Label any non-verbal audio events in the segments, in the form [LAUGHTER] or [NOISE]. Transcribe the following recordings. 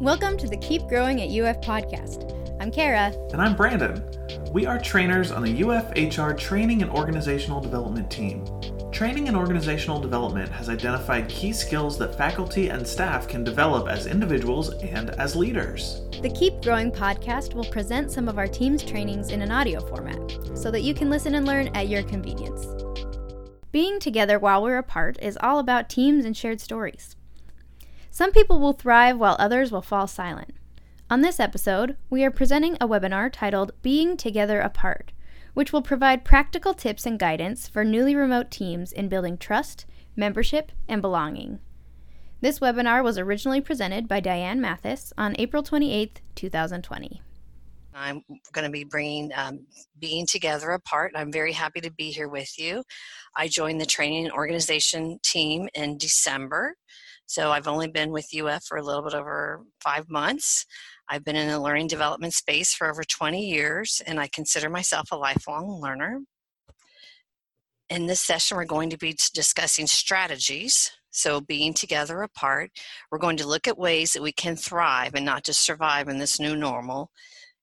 Welcome to the Keep Growing at UF podcast. I'm Kara. And I'm Brandon. We are trainers on the UF HR Training and Organizational Development team. Training and Organizational Development has identified key skills that faculty and staff can develop as individuals and as leaders. The Keep Growing podcast will present some of our team's trainings in an audio format so that you can listen and learn at your convenience. Being together while we're apart is all about teams and shared stories. Some people will thrive while others will fall silent. On this episode, we are presenting a webinar titled Being Together Apart, which will provide practical tips and guidance for newly remote teams in building trust, membership, and belonging. This webinar was originally presented by Diane Mathis on April 28, 2020. I'm going to be bringing um, Being Together Apart. I'm very happy to be here with you. I joined the training and organization team in December. So I've only been with UF for a little bit over five months. I've been in the learning development space for over 20 years, and I consider myself a lifelong learner. In this session, we're going to be discussing strategies. So, being together apart, we're going to look at ways that we can thrive and not just survive in this new normal.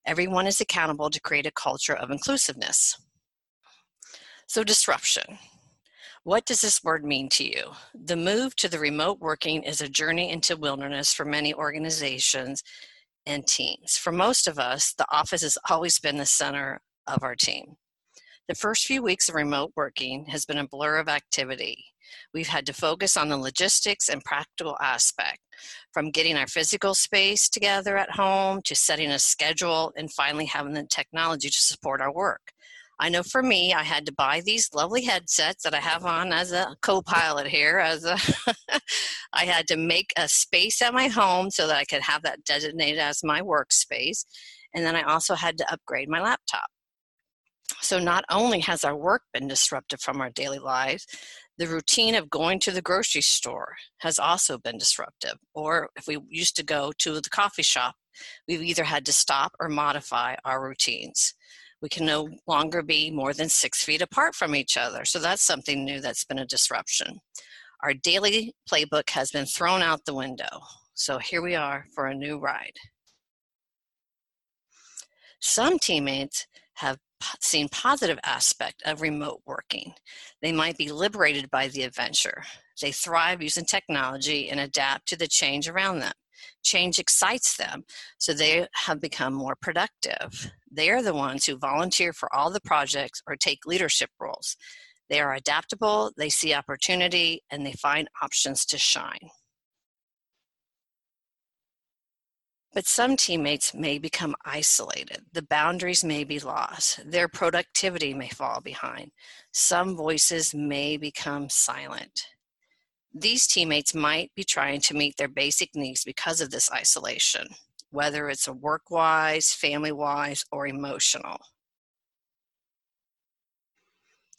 Everyone is accountable to create a culture of inclusiveness. So, disruption. What does this word mean to you? The move to the remote working is a journey into wilderness for many organizations and teams. For most of us, the office has always been the center of our team. The first few weeks of remote working has been a blur of activity. We've had to focus on the logistics and practical aspect, from getting our physical space together at home to setting a schedule and finally having the technology to support our work. I know for me, I had to buy these lovely headsets that I have on as a co-pilot here. As a [LAUGHS] I had to make a space at my home so that I could have that designated as my workspace, and then I also had to upgrade my laptop. So not only has our work been disrupted from our daily lives, the routine of going to the grocery store has also been disruptive. Or if we used to go to the coffee shop, we've either had to stop or modify our routines. We can no longer be more than six feet apart from each other. So that's something new that's been a disruption. Our daily playbook has been thrown out the window. So here we are for a new ride. Some teammates have seen positive aspect of remote working. They might be liberated by the adventure. They thrive using technology and adapt to the change around them. Change excites them, so they have become more productive. They are the ones who volunteer for all the projects or take leadership roles. They are adaptable, they see opportunity, and they find options to shine. But some teammates may become isolated. The boundaries may be lost. Their productivity may fall behind. Some voices may become silent. These teammates might be trying to meet their basic needs because of this isolation, whether it's a work wise, family wise, or emotional.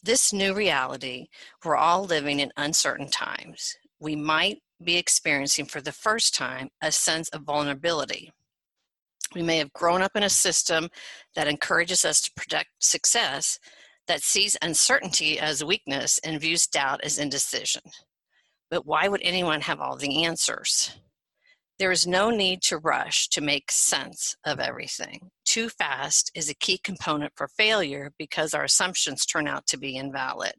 This new reality, we're all living in uncertain times. We might be experiencing for the first time a sense of vulnerability. We may have grown up in a system that encourages us to protect success, that sees uncertainty as weakness and views doubt as indecision. But why would anyone have all the answers? There is no need to rush to make sense of everything. Too fast is a key component for failure because our assumptions turn out to be invalid.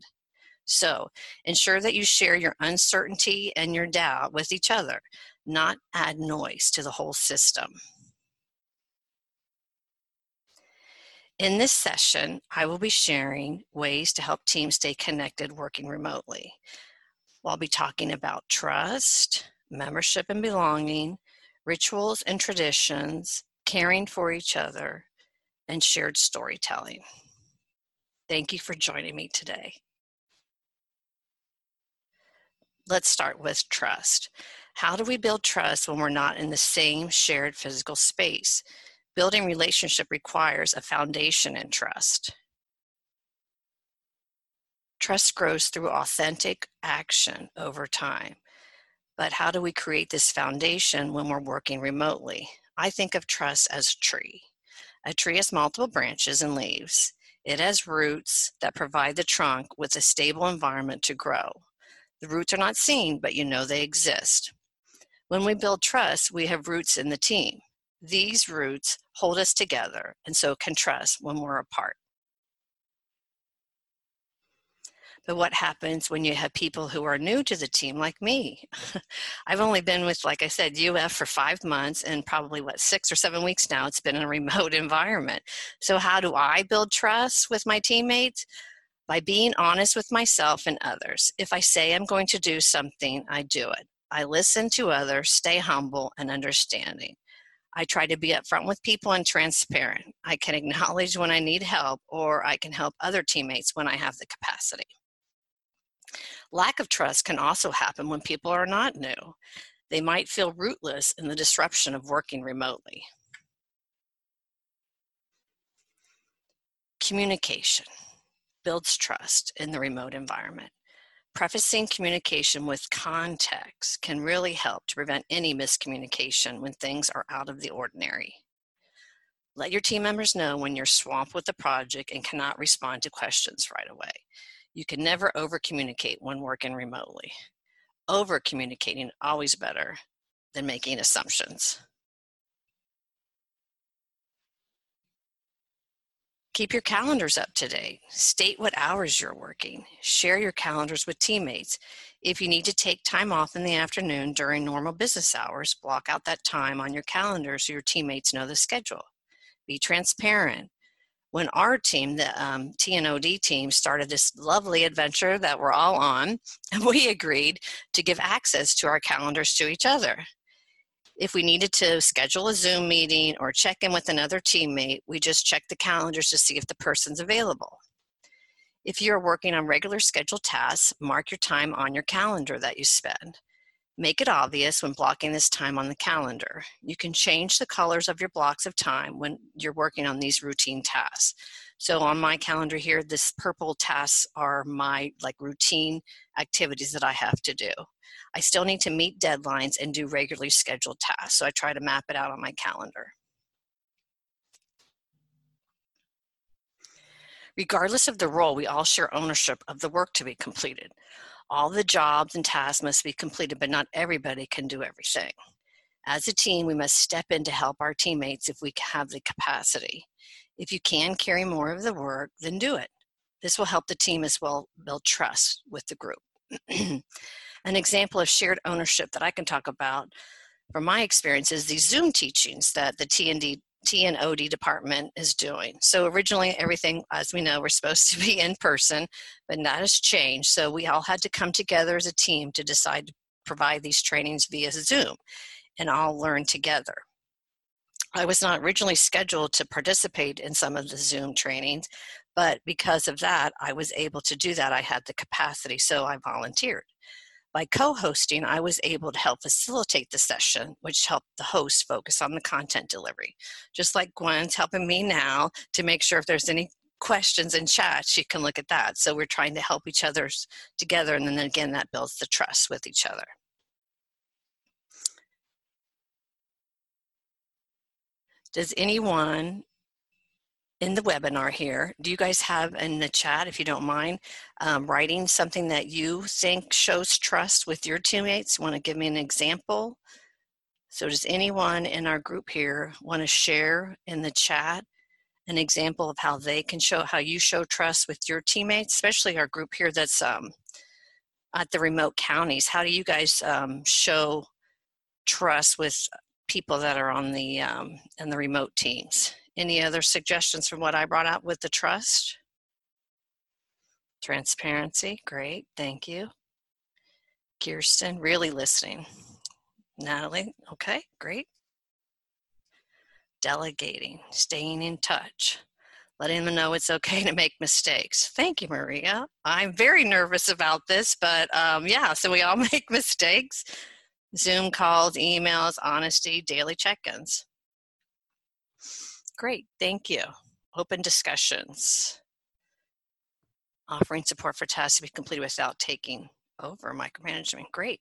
So ensure that you share your uncertainty and your doubt with each other, not add noise to the whole system. In this session, I will be sharing ways to help teams stay connected working remotely. I'll be talking about trust, membership and belonging, rituals and traditions, caring for each other, and shared storytelling. Thank you for joining me today. Let's start with trust. How do we build trust when we're not in the same shared physical space? Building relationship requires a foundation in trust. Trust grows through authentic action over time. But how do we create this foundation when we're working remotely? I think of trust as a tree. A tree has multiple branches and leaves. It has roots that provide the trunk with a stable environment to grow. The roots are not seen, but you know they exist. When we build trust, we have roots in the team. These roots hold us together and so can trust when we're apart. But what happens when you have people who are new to the team, like me? [LAUGHS] I've only been with, like I said, UF for five months and probably what, six or seven weeks now. It's been a remote [LAUGHS] environment. So, how do I build trust with my teammates? By being honest with myself and others. If I say I'm going to do something, I do it. I listen to others, stay humble and understanding. I try to be upfront with people and transparent. I can acknowledge when I need help, or I can help other teammates when I have the capacity. Lack of trust can also happen when people are not new. They might feel rootless in the disruption of working remotely. Communication builds trust in the remote environment. Prefacing communication with context can really help to prevent any miscommunication when things are out of the ordinary. Let your team members know when you're swamped with the project and cannot respond to questions right away. You can never over communicate when working remotely. Over communicating always better than making assumptions. Keep your calendars up to date. State what hours you're working. Share your calendars with teammates. If you need to take time off in the afternoon during normal business hours, block out that time on your calendar so your teammates know the schedule. Be transparent when our team, the um, TNOD team, started this lovely adventure that we're all on, [LAUGHS] we agreed to give access to our calendars to each other. If we needed to schedule a Zoom meeting or check in with another teammate, we just check the calendars to see if the person's available. If you're working on regular scheduled tasks, mark your time on your calendar that you spend. Make it obvious when blocking this time on the calendar. You can change the colors of your blocks of time when you're working on these routine tasks. So on my calendar here, this purple tasks are my like routine activities that I have to do. I still need to meet deadlines and do regularly scheduled tasks. So I try to map it out on my calendar. Regardless of the role, we all share ownership of the work to be completed. All the jobs and tasks must be completed, but not everybody can do everything. As a team, we must step in to help our teammates if we have the capacity. If you can carry more of the work, then do it. This will help the team as well build trust with the group. [CLEARS THROAT] An example of shared ownership that I can talk about from my experience is these Zoom teachings that the TND TNOD department is doing. So originally everything, as we know, we're supposed to be in person, but that has changed. So we all had to come together as a team to decide to provide these trainings via Zoom and all learn together. I was not originally scheduled to participate in some of the Zoom trainings, but because of that, I was able to do that. I had the capacity, so I volunteered. By co hosting, I was able to help facilitate the session, which helped the host focus on the content delivery. Just like Gwen's helping me now to make sure if there's any questions in chat, she can look at that. So we're trying to help each other together, and then again, that builds the trust with each other. Does anyone in the webinar here, do you guys have in the chat, if you don't mind, um, writing something that you think shows trust with your teammates? Want to give me an example? So does anyone in our group here want to share in the chat an example of how they can show, how you show trust with your teammates, especially our group here that's um, at the remote counties. How do you guys um, show trust with people that are on the, um, in the remote teams? Any other suggestions from what I brought out with the trust? Transparency, great, thank you. Kirsten, really listening. Natalie, okay, great. Delegating, staying in touch, letting them know it's okay to make mistakes. Thank you, Maria. I'm very nervous about this, but um, yeah, so we all [LAUGHS] make mistakes. Zoom calls, emails, honesty, daily check ins. Great, thank you. Open discussions. Offering support for tasks to be completed without taking over micromanagement. Great.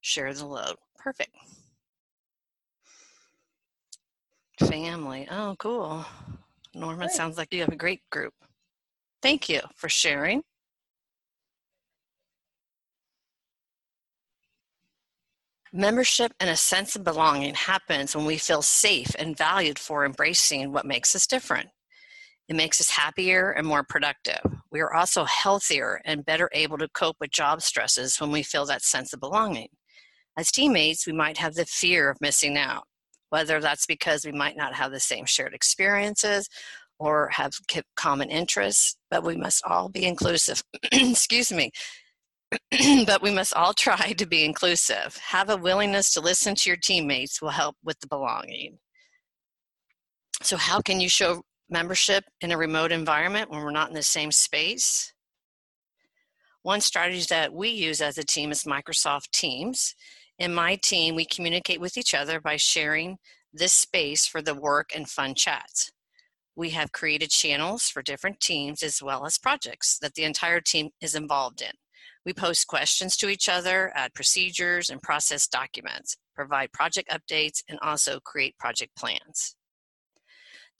Share the load. Perfect. Family. Oh, cool. Norman, sounds like you have a great group. Thank you for sharing. Membership and a sense of belonging happens when we feel safe and valued for embracing what makes us different. It makes us happier and more productive. We are also healthier and better able to cope with job stresses when we feel that sense of belonging. As teammates, we might have the fear of missing out, whether that's because we might not have the same shared experiences or have common interests, but we must all be inclusive. [CLEARS THROAT] Excuse me. [CLEARS THROAT] but we must all try to be inclusive. Have a willingness to listen to your teammates will help with the belonging. So, how can you show membership in a remote environment when we're not in the same space? One strategy that we use as a team is Microsoft Teams. In my team, we communicate with each other by sharing this space for the work and fun chats. We have created channels for different teams as well as projects that the entire team is involved in. We post questions to each other, add procedures, and process documents, provide project updates, and also create project plans.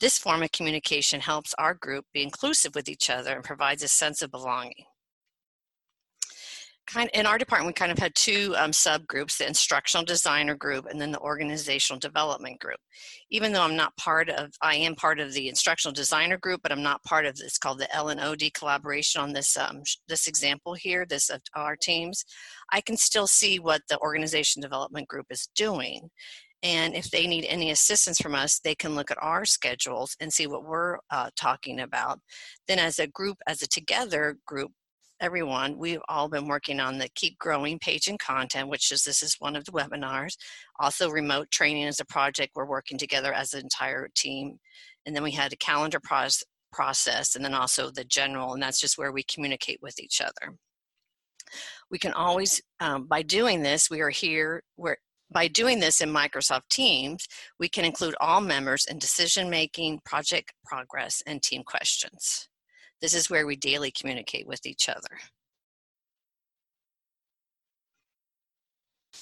This form of communication helps our group be inclusive with each other and provides a sense of belonging kind in our department we kind of had two um, subgroups the instructional designer group and then the organizational development group even though i'm not part of i am part of the instructional designer group but i'm not part of this called the l and od collaboration on this um, this example here this of our teams i can still see what the organization development group is doing and if they need any assistance from us, they can look at our schedules and see what we're uh, talking about. Then, as a group, as a together group, everyone. We've all been working on the Keep Growing page and content, which is this is one of the webinars. Also, remote training is a project we're working together as an entire team. And then we had a calendar process, process and then also the general, and that's just where we communicate with each other. We can always, um, by doing this, we are here, where by doing this in Microsoft Teams, we can include all members in decision making, project progress, and team questions. This is where we daily communicate with each other.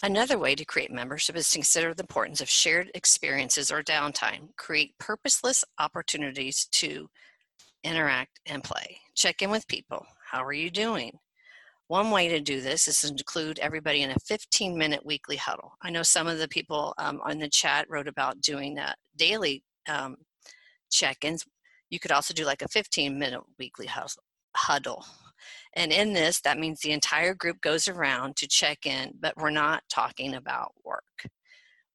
Another way to create membership is to consider the importance of shared experiences or downtime. Create purposeless opportunities to interact and play. Check in with people. How are you doing? One way to do this is to include everybody in a 15 minute weekly huddle. I know some of the people um, on the chat wrote about doing that daily um, check ins. You could also do like a 15 minute weekly huddle. And in this, that means the entire group goes around to check in, but we're not talking about work.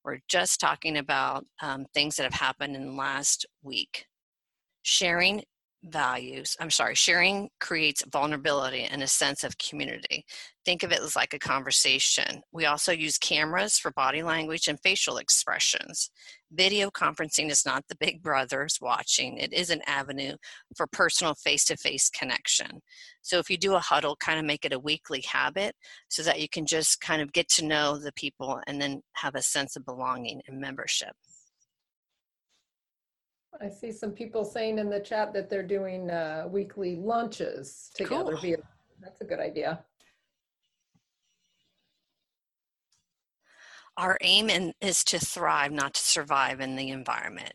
We're just talking about um, things that have happened in the last week. Sharing values i'm sorry sharing creates vulnerability and a sense of community. Think of it as like a conversation. We also use cameras for body language and facial expressions. Video conferencing is not the big brothers watching. It is an avenue for personal face-to-face connection. So if you do a huddle kind of make it a weekly habit so that you can just kind of get to know the people and then have a sense of belonging and membership I see some people saying in the chat that they're doing uh, weekly lunches together. Cool. Via, that's a good idea. Our aim in, is to thrive, not to survive in the environment.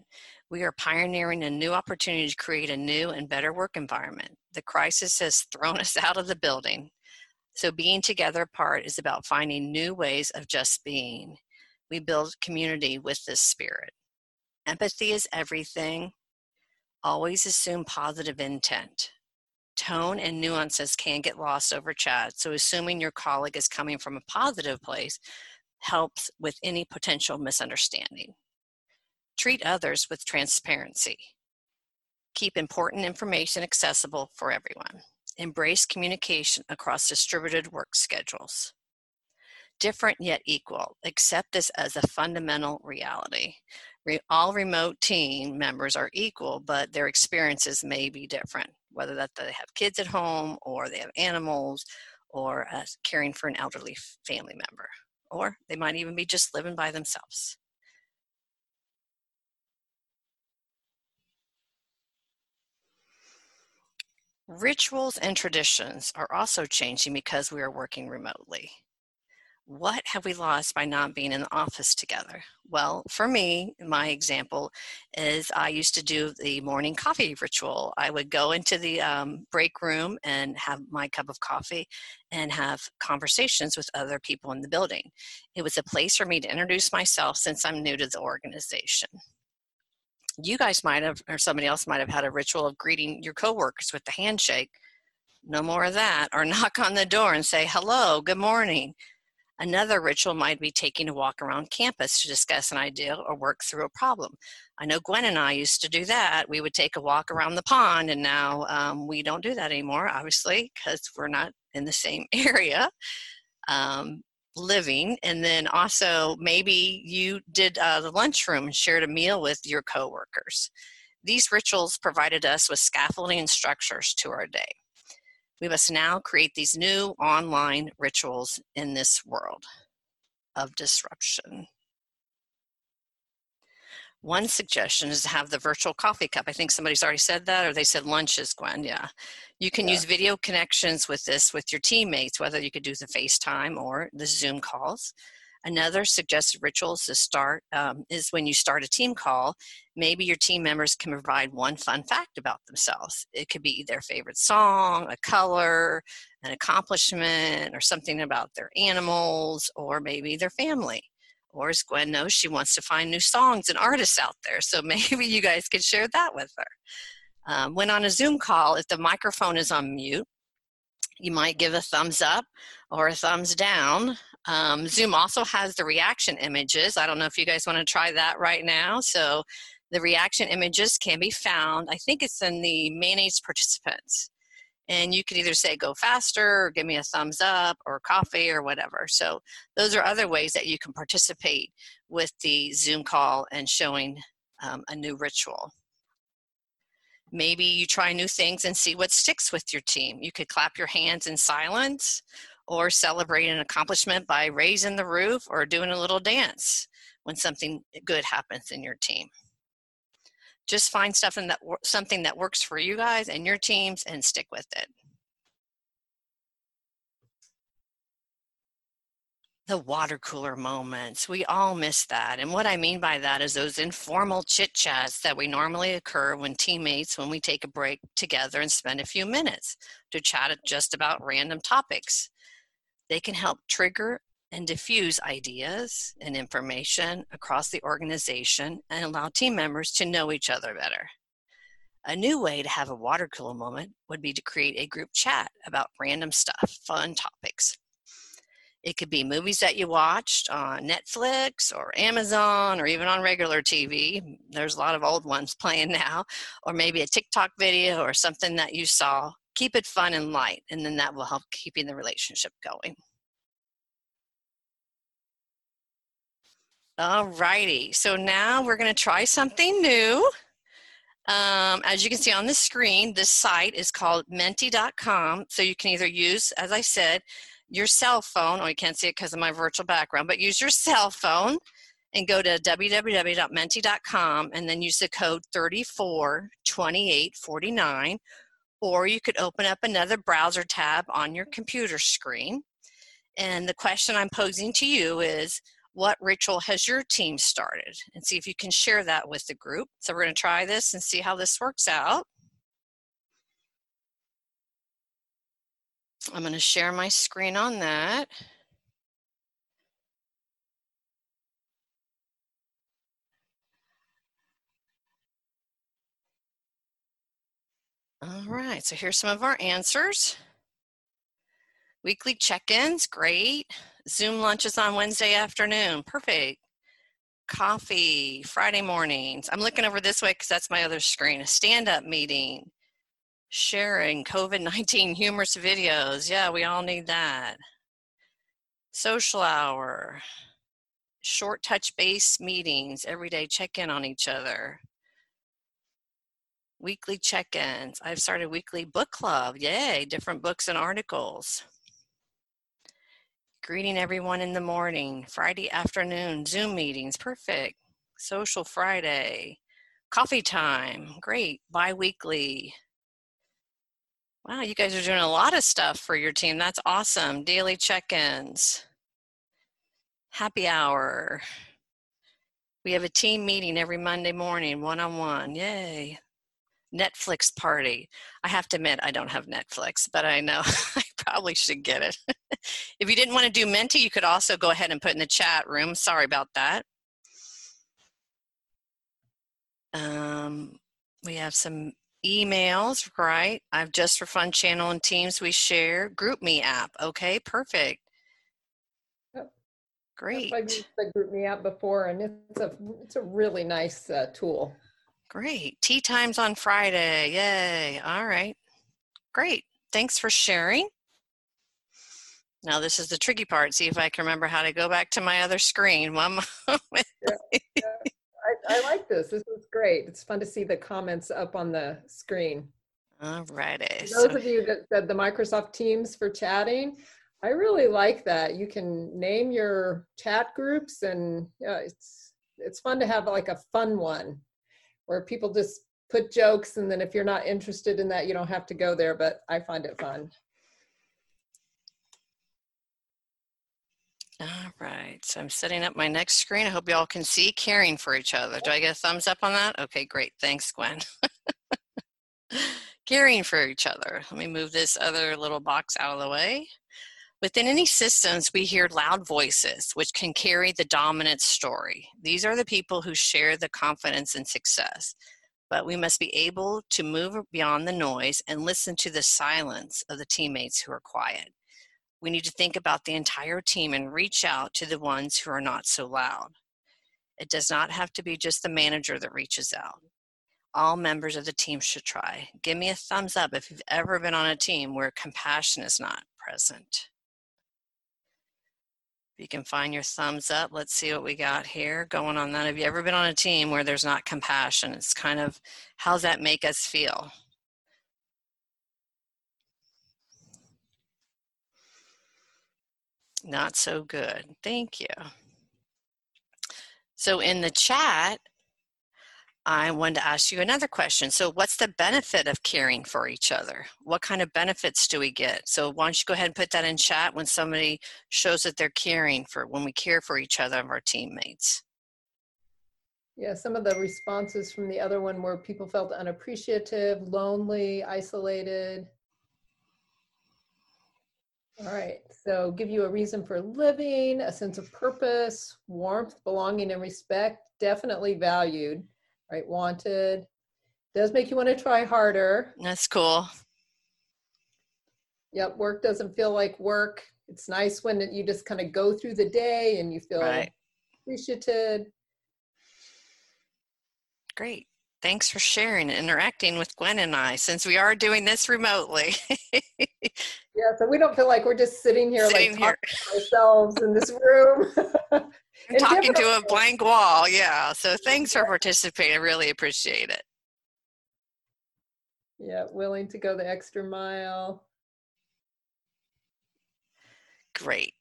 We are pioneering a new opportunity to create a new and better work environment. The crisis has thrown us [LAUGHS] out of the building. So, being together apart is about finding new ways of just being. We build community with this spirit. Empathy is everything. Always assume positive intent. Tone and nuances can get lost over chat, so assuming your colleague is coming from a positive place helps with any potential misunderstanding. Treat others with transparency. Keep important information accessible for everyone. Embrace communication across distributed work schedules. Different yet equal. Accept this as a fundamental reality all remote team members are equal, but their experiences may be different, whether that they have kids at home or they have animals or uh, caring for an elderly family member, or they might even be just living by themselves. Rituals and traditions are also changing because we are working remotely. What have we lost by not being in the office together? Well, for me, my example is I used to do the morning coffee ritual. I would go into the um, break room and have my cup of coffee and have conversations with other people in the building. It was a place for me to introduce myself since I'm new to the organization. You guys might have, or somebody else might have had a ritual of greeting your coworkers with the handshake. No more of that. Or [LAUGHS] knock on the door and say, hello, good morning Another ritual might be taking a walk around campus to discuss an idea or work through a problem. I know Gwen and I used to do that. We would take a walk around the pond, and now um, we don't do that anymore, obviously, because we're not in the same [LAUGHS] area um, living. And then also, maybe you did uh, the lunchroom and shared a meal with your coworkers. These rituals provided us with scaffolding and structures to our day. We must now create these new online rituals in this world of disruption. One suggestion is to have the virtual coffee cup. I think somebody's already said that, or they said lunches, Gwen. Yeah. You can yeah. use video connections with this with your teammates, whether you could do the FaceTime or the Zoom calls. Another suggested ritual to start um, is when you start a team call, maybe your team members can provide one fun fact about themselves. It could be their favorite song, a color, an accomplishment, or something about their animals, or maybe their family. Or as Gwen knows, she wants to find new songs and artists out there. So [LAUGHS] maybe you guys could share that with her. Um, when on a Zoom call, if the microphone is on mute, you might give a thumbs up or a thumbs down um, Zoom also has the reaction images. I don't know if you guys want to try that right now. So the reaction images can be found, I think it's in the managed participants. And you can either say go faster or give me a thumbs up or coffee or whatever. So those are other ways that you can participate with the Zoom call and showing um, a new ritual. Maybe you try new things and see what sticks with your team. You could clap your hands in silence or celebrate an accomplishment by raising the roof or doing a little dance when something good happens in your team. Just find stuff in that something that works for you guys and your teams and stick with it. the water cooler moments. We all miss that. And what I mean by that is those informal chit chats that we normally occur when teammates, when we take a break together and spend a few minutes to chat just about random topics. They can help trigger and diffuse ideas and information across the organization and allow team members to know each other better. A new way to have a water cooler moment would be to create a group chat about random stuff, fun topics. It could be movies that you watched on Netflix or Amazon or even on regular TV. There's a lot of old ones [LAUGHS] playing now, or maybe a TikTok video or something that you saw keep it fun and light, and then that will help keeping the relationship going. All righty, so now we're going to try something new. Um, as you can see on the screen, this site is called menti.com. So you can either use, as I said, your cell phone, or you can't see it because of my virtual background, but use your cell phone and go to www.menti.com and then use the code 342849 or you could open up another browser tab on your computer screen. And the question I'm posing to you is, what ritual has your team started? And see if you can share that with the group. So we're going to try this and see how this works out. I'm going to share my screen on that. All right, so here's some of our answers. Weekly check-ins, great. Zoom lunches on Wednesday afternoon, perfect. Coffee, Friday mornings. I'm looking over this way because that's my other screen. A stand-up meeting, sharing COVID-19 humorous videos. Yeah, we all need that. Social hour, short touch base meetings, every day check in on each other weekly check-ins. I've started weekly book club. Yay, different books and articles. Greeting everyone in the morning. Friday afternoon, Zoom meetings. Perfect. Social Friday. Coffee time. Great. Bi-weekly. Wow, you guys are doing a lot of stuff for your team. That's awesome. Daily check-ins. Happy hour. We have a team meeting every Monday morning, one on one. Yay. Netflix party. I have to admit, I don't have Netflix, but I know [LAUGHS] I probably should get it. [LAUGHS] if you didn't want to do Menti, you could also go ahead and put in the chat room. Sorry about that. Um, we have some emails, right? I've just for fun channel and teams we share. GroupMe app. Okay, perfect. Great. I've used the GroupMe app before, and it's a it's a really nice uh, tool. Great. Tea times on Friday. Yay. All right. Great. Thanks for sharing. Now this is the tricky part. See if I can remember how to go back to my other screen. One moment. [LAUGHS] Yeah, yeah. I, I like this. This is great. It's fun to see the comments up on the screen. All righty. Those so, of you that said the Microsoft Teams for chatting, I really like that. You can name your chat groups, and yeah, it's it's fun to have like a fun one where people just put jokes, and then if you're not interested in that, you don't have to go there. But I find it fun. All right, so I'm setting up my next screen. I hope y'all can see caring for each other. Do I get a thumbs up on that? Okay, great. Thanks, Gwen. [LAUGHS] caring for each other. Let me move this other little box out of the way. Within any systems, we hear loud voices, which can carry the dominant story. These are the people who share the confidence and success. But we must be able to move beyond the noise and listen to the silence of the teammates who are quiet. We need to think about the entire team and reach out to the ones who are not so loud. It does not have to be just the manager that reaches out. All members of the team should try. Give me a thumbs up if you've ever been on a team where compassion is not present. You can find your thumbs up, let's see what we got here going on that. Have you ever been on a team where there's not compassion? It's kind of, how's that make us feel? Not so good. Thank you. So in the chat, I wanted to ask you another question. So what's the benefit of caring for each other? What kind of benefits do we get? So why don't you go ahead and put that in chat when somebody shows that they're caring for, when we care for each other of our teammates. Yeah, some of the responses from the other one were people felt unappreciative, lonely, isolated. All right, so give you a reason for living, a sense of purpose, warmth, belonging, and respect, definitely valued, right? Wanted. Does make you want to try harder. That's cool. Yep, work doesn't feel like work. It's nice when you just kind of go through the day and you feel right. appreciated. Great. Thanks for sharing and interacting with Gwen and I since we are doing this remotely. [LAUGHS] Yeah, so we don't feel like we're just sitting here sitting like here. ourselves in this room. [LAUGHS] talking to a blank wall, yeah. So thanks for participating. I really appreciate it. Yeah, willing to go the extra mile. Great.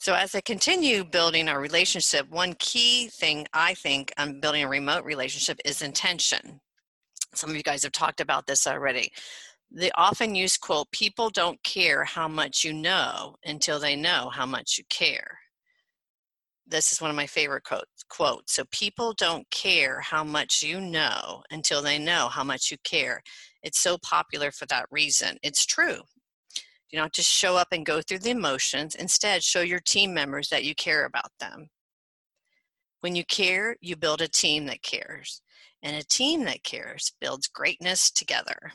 So as I continue building our relationship, one key thing I think on building a remote relationship is intention. Some of you guys have talked about this already the often used quote people don't care how much you know until they know how much you care this is one of my favorite quotes quotes so people don't care how much you know until they know how much you care. It's so popular for that reason. It's true. You don't just show up and go through the emotions. Instead show your team members that you care about them. When you care you build a team that cares and a team that cares builds greatness together.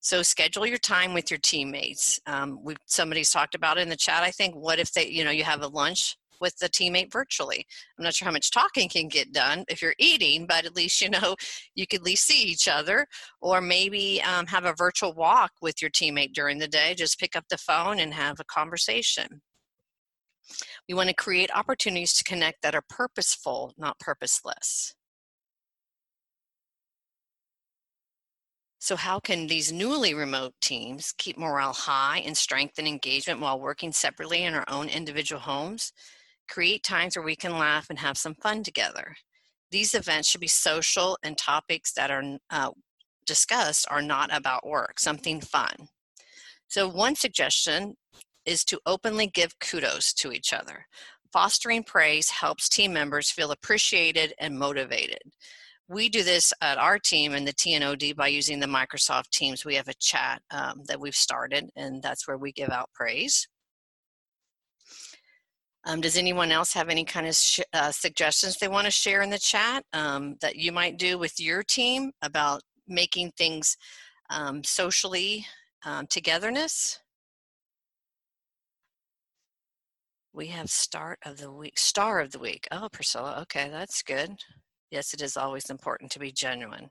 So schedule your time with your teammates. Um, we somebody's talked about it in the chat. I think what if they, you know, you have a lunch with the teammate virtually. I'm not sure how much talking can get done if you're eating, but at least you know [LAUGHS] you could at least see each other, or maybe um, have a virtual walk with your teammate during the day. Just pick up the phone and have a conversation. We want to create opportunities to connect that are purposeful, not purposeless. So, how can these newly remote teams keep morale high and strengthen engagement while working separately in our own individual homes? Create times where we can laugh and have some fun together. These events should be social and topics that are uh, discussed are not about work, something fun. So, one suggestion is to openly give kudos to each other. fostering praise helps team members feel appreciated and motivated. We do this at our team in the TNOD by using the Microsoft Teams. We have a chat um, that we've started, and that's where we give out praise. Um, does anyone else have any kind of uh, suggestions they want to share in the chat um, that you might do with your team about making things um, socially um, togetherness? We have start of the week, star of the week. Oh, Priscilla, okay, that's good. Yes, it is always important to be genuine.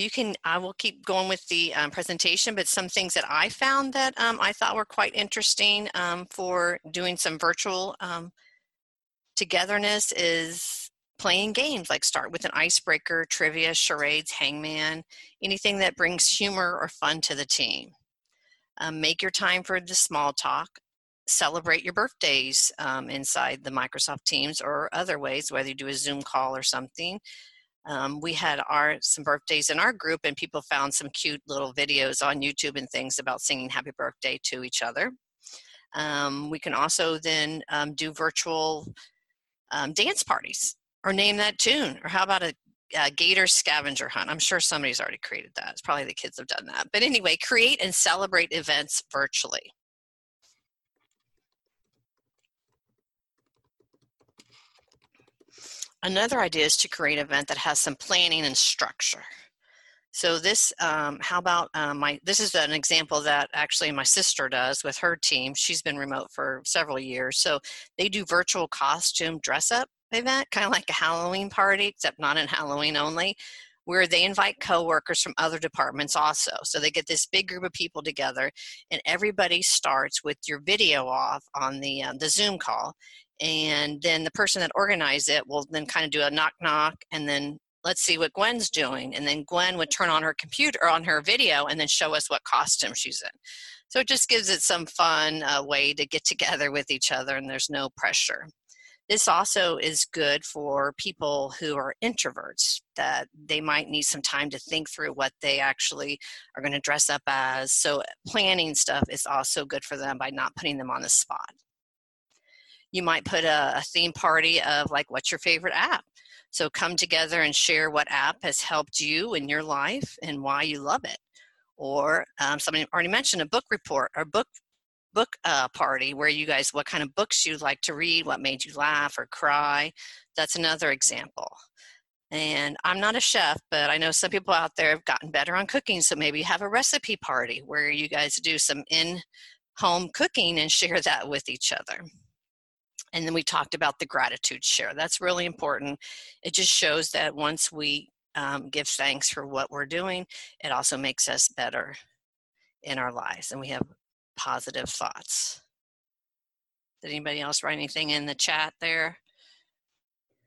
You can i will keep going with the um, presentation but some things that i found that um, i thought were quite interesting um, for doing some virtual um, togetherness is playing games like start with an icebreaker trivia charades hangman anything that brings humor or fun to the team. Um, make your time for the small talk celebrate your birthdays um, inside the microsoft teams or other ways whether you do a zoom call or something um, we had our some birthdays in our group and people found some cute little videos on youtube and things about singing happy birthday to each other. Um, we can also then um, do virtual um, dance parties or name that tune or how about a, a gator scavenger hunt? I'm sure somebody's already created that. It's probably the kids have done that. But anyway create and celebrate events virtually Another idea is to create an event that has some planning and structure. So this, um, how about um, my, this is an example that actually my sister does with her team. She's been remote for several years. So they do virtual costume dress up event, kind of like a Halloween party, except not in Halloween only, where they invite coworkers from other departments also. So they get this big group of people together, and everybody starts with your video off on the uh, the Zoom call, and then the person that organized it will then kind of do a knock knock and then let's see what Gwen's doing. And then Gwen would turn on her computer or on her video and then show us what costume she's in. So it just gives it some fun uh, way to get together with each other and there's no pressure. This also is good for people who are introverts that they might need some time to think through what they actually are going to dress up as. So planning stuff is also good for them by not putting them on the spot. You might put a, a theme party of like, what's your favorite app? So come together and share what app has helped you in your life and why you love it. Or um, somebody already mentioned a book report or book book uh, party where you guys what kind of books you like to read, what made you laugh or cry. That's another example. And I'm not a chef, but I know some people out there have gotten better on cooking. So maybe have a recipe party where you guys do some in home cooking and share that with each other. And then we talked about the gratitude share. That's really important. It just shows that once we um, give thanks for what we're doing, it also makes us better in our lives and we have positive thoughts. Did anybody else write anything in the chat there?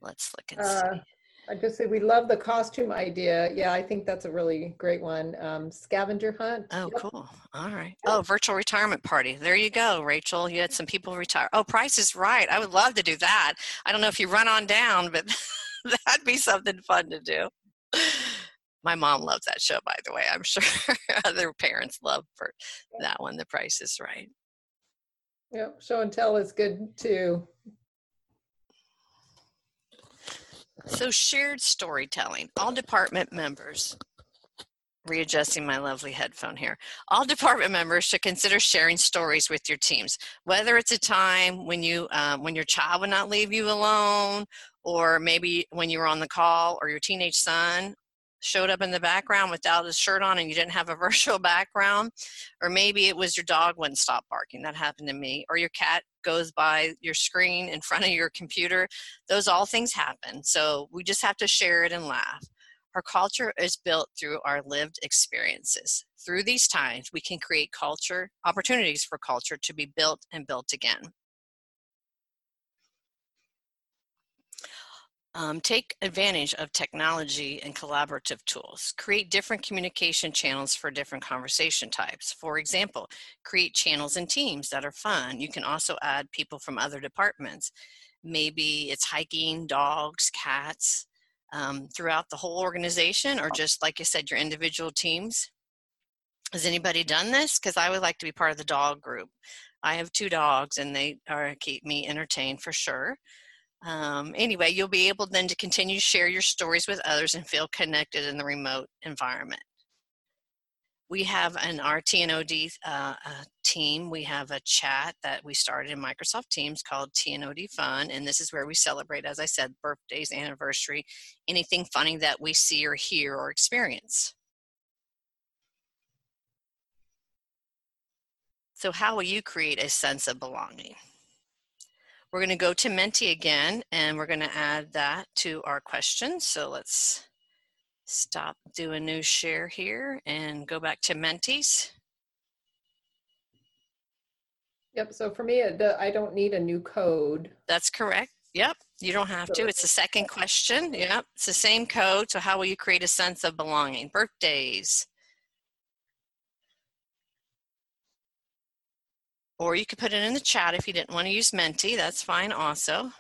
Let's look and uh, see. I just say we love the costume idea. Yeah, I think that's a really great one. Um, scavenger hunt. Oh, yep. cool. All right. Oh, virtual retirement party. There you go, Rachel. You had some people retire. Oh, Price is Right. I would love to do that. I don't know if you run on down, but [LAUGHS] that'd be something fun to do. My mom loves that show, by the way. I'm sure [LAUGHS] other parents love for that one. The Price is Right. Yep. Show and tell is good too. So, shared storytelling. All department members, readjusting my lovely headphone here. All department members should consider sharing stories with your teams, whether it's a time when you um, when your child would not leave you alone, or maybe when you were on the call, or your teenage son showed up in the background without his shirt on and you didn't have a [LAUGHS] virtual background or maybe it was your dog wouldn't stop barking that happened to me or your cat goes by your screen in [LAUGHS] front of your computer those all things happen. So we just have to share it and laugh. Our culture is built through our lived experiences. Through these times we can create culture opportunities for culture to be built and built again Um, take advantage of technology and collaborative tools. Create different communication channels for different conversation types. For example, create channels and teams that are fun. You can also add people from other departments. Maybe it's hiking, dogs, cats, um, throughout the whole organization, or just like I said, your individual teams. Has anybody done this? Because I would like to be part of the dog group. I have two dogs and they are keep me entertained for sure. Um, anyway, you'll be able then to continue to share your stories with others and feel connected in the remote environment. We have an RTNOD uh, uh, team. We have a chat that we started in Microsoft Teams called TNOD Fun, and this is where we celebrate, as I said, birthdays, anniversary, anything funny that we see or hear or experience. So, how will you create a sense of belonging? We're going to go to Menti again, and we're going to add that to our question. So, let's stop, do a new share here, and go back to Mentis. Yep. So for me, the, I don't need a new code. That's correct. Yep. You don't have to. It's the second question. Yep. It's the same code. So, how will you create a sense of belonging? Birthdays, Or you could put it in the chat if you didn't want to use Menti, that's fine also.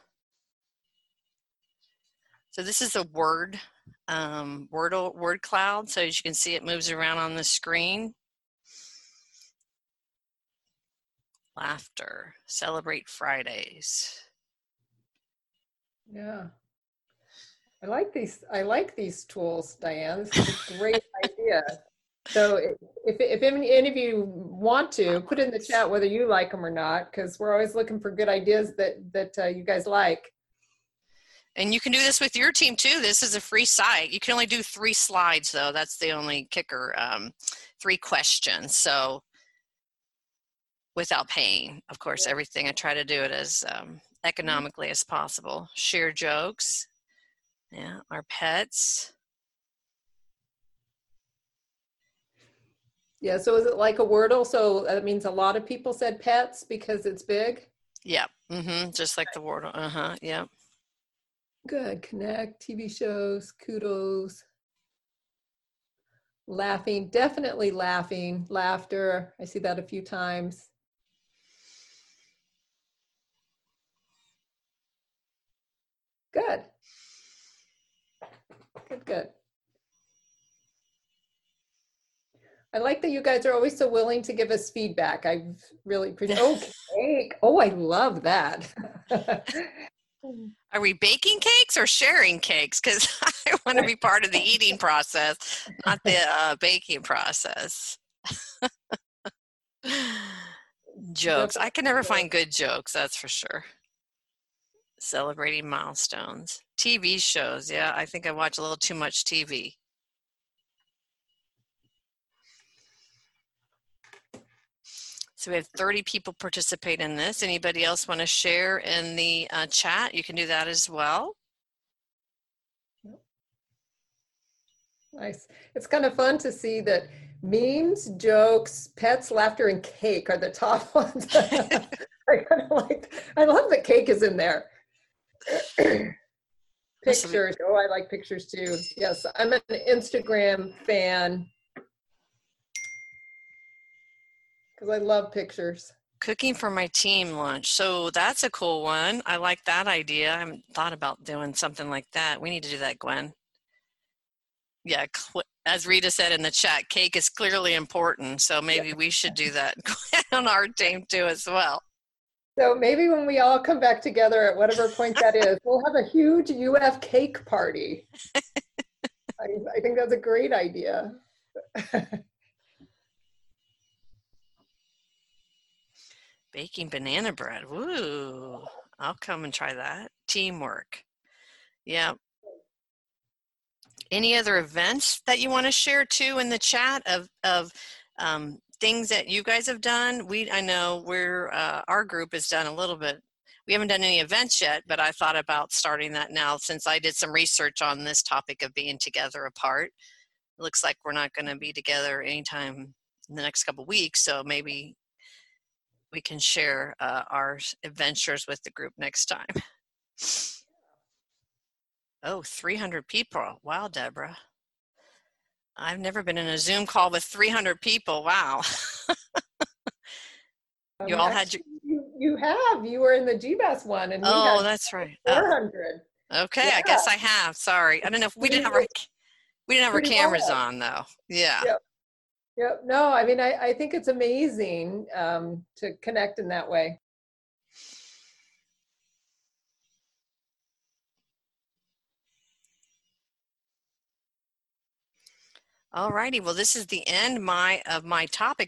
So this is a word, um, word, word cloud. So as you can see, it moves around on the screen. Laughter, celebrate Fridays. Yeah. I like these. I like these tools, Diane. This is a great [LAUGHS] idea. So if, if any of you want to, put in the chat whether you like them or not, because we're always looking for good ideas that, that uh, you guys like. And you can do this with your team too. This is a free site. You can only do three slides though. That's the only kicker. Um, three questions. So without paying, of course, yeah. everything I try to do it as um, economically as possible. Share jokes. Yeah, our pets. Yeah, so is it like a Wordle? So that means a lot of people said pets because it's big? Yeah, mm-hmm. just like the Wordle. Uh-huh, yeah. Good, connect, TV shows, kudos. Laughing, definitely laughing, laughter. I see that a few times. Good. Good, good. I like that you guys are always so willing to give us feedback. I really appreciate. [LAUGHS] Oh, cake! Oh, I love that. Are we baking cakes or sharing cakes? Because [LAUGHS] I want to be part of the eating [LAUGHS] process, not the uh, baking process. jokes. I can never find good jokes, that's for sure. Celebrating milestones. TV shows. Yeah, I think I watch a little too much TV. So we have 30 people participate in this. Anybody else want to share in the uh, chat? You can do that as well. Nice. It's kind of fun to see that memes, jokes, pets, laughter, and cake are the top [LAUGHS] ones. [LAUGHS] I kind of like. I love that cake is in there. pictures. Oh, I like pictures too. Yes, I'm an Instagram fan. Because I love pictures. Cooking for my team lunch. So that's a cool one. I like that idea. I haven't thought about doing something like that. We need to do that, Gwen. Yeah, as Rita said in the chat, cake is clearly important. So maybe yeah. we should do that [LAUGHS] [LAUGHS] on our team too as well. So maybe when we all come back together at whatever point that [LAUGHS] is, we'll have a huge UF cake party. I, I think that's a great idea. Baking banana bread. Woo. I'll come and try that. Teamwork. Yeah. Any other events that you want to share too in the chat of, of um, things that you guys have done? We, I know we're, uh, our group has done a little bit. We haven't done any events yet, but I thought about starting that now since I did some research on this topic of being together apart. It looks like we're not going to be together anytime in the next couple weeks, so maybe we can share uh, our adventures with the group next time. [LAUGHS] Oh, 300 people. Wow, Deborah. I've never been in a Zoom call with 300 people. Wow. [LAUGHS] you um, all had your. You, you have. You were in the GBAS one. and Oh, that's right. 400. Oh. Okay, yeah. I guess I have. Sorry. I don't know if we didn't have our [LAUGHS] we didn't have our camoras on though. Yeah. Yep. Yep. No, I mean, I, I think it's amazing um, to connect in that way. All righty. Well, this is the end my of my topic